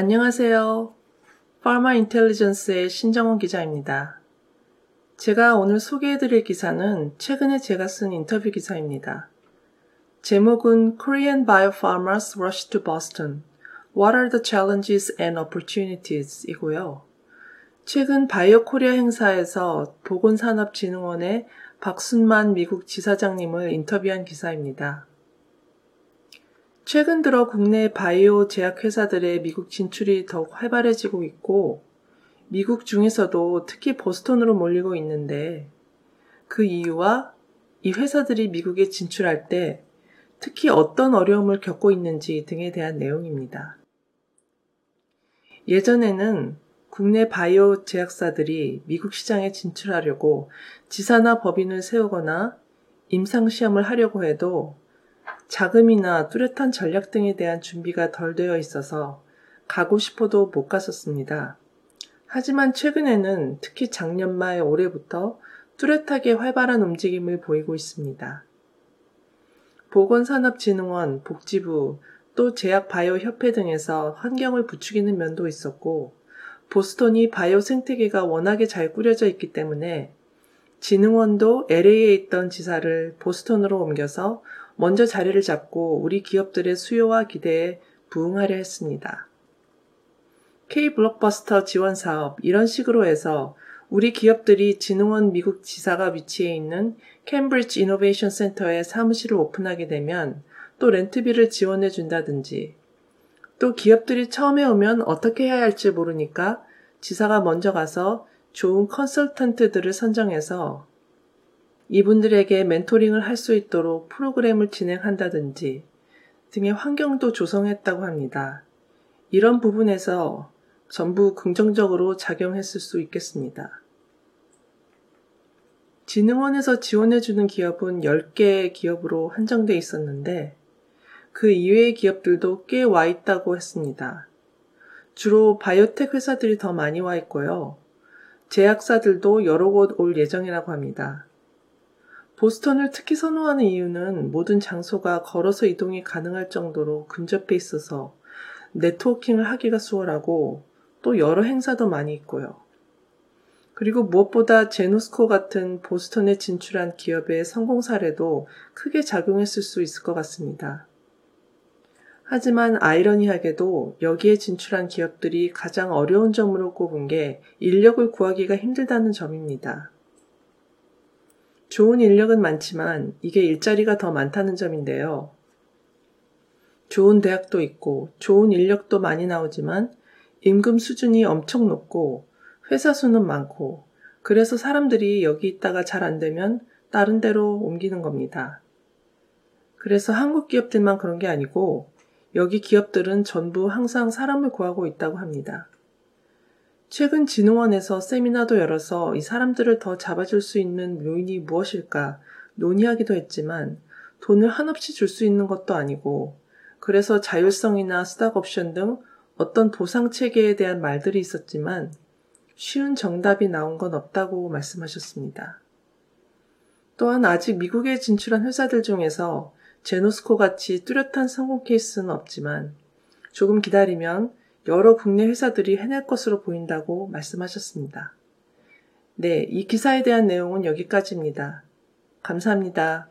안녕하세요. 파마 인텔리전스의 신정원 기자입니다. 제가 오늘 소개해드릴 기사는 최근에 제가 쓴 인터뷰 기사입니다. 제목은 Korean Biopharmas Rush to Boston. What are the challenges and opportunities? 이고요. 최근 바이오 코리아 행사에서 보건산업진흥원의 박순만 미국 지사장님을 인터뷰한 기사입니다. 최근 들어 국내 바이오 제약 회사들의 미국 진출이 더욱 활발해지고 있고 미국 중에서도 특히 보스턴으로 몰리고 있는데 그 이유와 이 회사들이 미국에 진출할 때 특히 어떤 어려움을 겪고 있는지 등에 대한 내용입니다. 예전에는 국내 바이오 제약사들이 미국 시장에 진출하려고 지사나 법인을 세우거나 임상시험을 하려고 해도 자금이나 뚜렷한 전략 등에 대한 준비가 덜 되어 있어서 가고 싶어도 못 갔었습니다. 하지만 최근에는 특히 작년 말 올해부터 뚜렷하게 활발한 움직임을 보이고 있습니다. 보건산업진흥원, 복지부, 또 제약바이오협회 등에서 환경을 부추기는 면도 있었고, 보스턴이 바이오 생태계가 워낙에 잘 꾸려져 있기 때문에 진흥원도 LA에 있던 지사를 보스턴으로 옮겨서 먼저 자리를 잡고 우리 기업들의 수요와 기대에 부응하려 했습니다. K 블록버스터 지원 사업 이런 식으로 해서 우리 기업들이 진흥원 미국 지사가 위치해 있는 캠브리지 이노베이션 센터에 사무실을 오픈하게 되면 또 렌트비를 지원해 준다든지 또 기업들이 처음에 오면 어떻게 해야 할지 모르니까 지사가 먼저 가서 좋은 컨설턴트들을 선정해서 이분들에게 멘토링을 할 수 있도록 프로그램을 진행한다든지 등의 환경도 조성했다고 합니다. 이런 부분에서 전부 긍정적으로 작용했을 수 있겠습니다. 진흥원에서 지원해주는 기업은 10개의 기업으로 한정돼 있었는데 그 이외의 기업들도 꽤 와 있다고 했습니다. 주로 바이오텍 회사들이 더 많이 와 있고요. 제약사들도 여러 곳 올 예정이라고 합니다. 보스턴을 특히 선호하는 이유는 모든 장소가 걸어서 이동이 가능할 정도로 근접해 있어서 네트워킹을 하기가 수월하고 또 여러 행사도 많이 있고요. 그리고 무엇보다 제노스코 같은 보스턴에 진출한 기업의 성공 사례도 크게 작용했을 수 있을 것 같습니다. 하지만 아이러니하게도 여기에 진출한 기업들이 가장 어려운 점으로 꼽은 게 인력을 구하기가 힘들다는 점입니다. 좋은 인력은 많지만 이게 일자리가 더 많다는 점인데요. 좋은 대학도 있고 좋은 인력도 많이 나오지만 임금 수준이 엄청 높고 회사 수는 많고 그래서 사람들이 여기 있다가 잘 안 되면 다른 데로 옮기는 겁니다. 그래서 한국 기업들만 그런 게 아니고 여기 기업들은 전부 항상 사람을 구하고 있다고 합니다. 최근 진흥원에서 세미나도 열어서 이 사람들을 더 잡아줄 수 있는 요인이 무엇일까 논의하기도 했지만 돈을 한없이 줄 수 있는 것도 아니고 그래서 자율성이나 스탁 옵션 등 어떤 보상 체계에 대한 말들이 있었지만 쉬운 정답이 나온 건 없다고 말씀하셨습니다. 또한 아직 미국에 진출한 회사들 중에서 제노스코 같이 뚜렷한 성공 케이스는 없지만 조금 기다리면 여러 국내 회사들이 해낼 것으로 보인다고 말씀하셨습니다. 네, 이 기사에 대한 내용은 여기까지입니다. 감사합니다.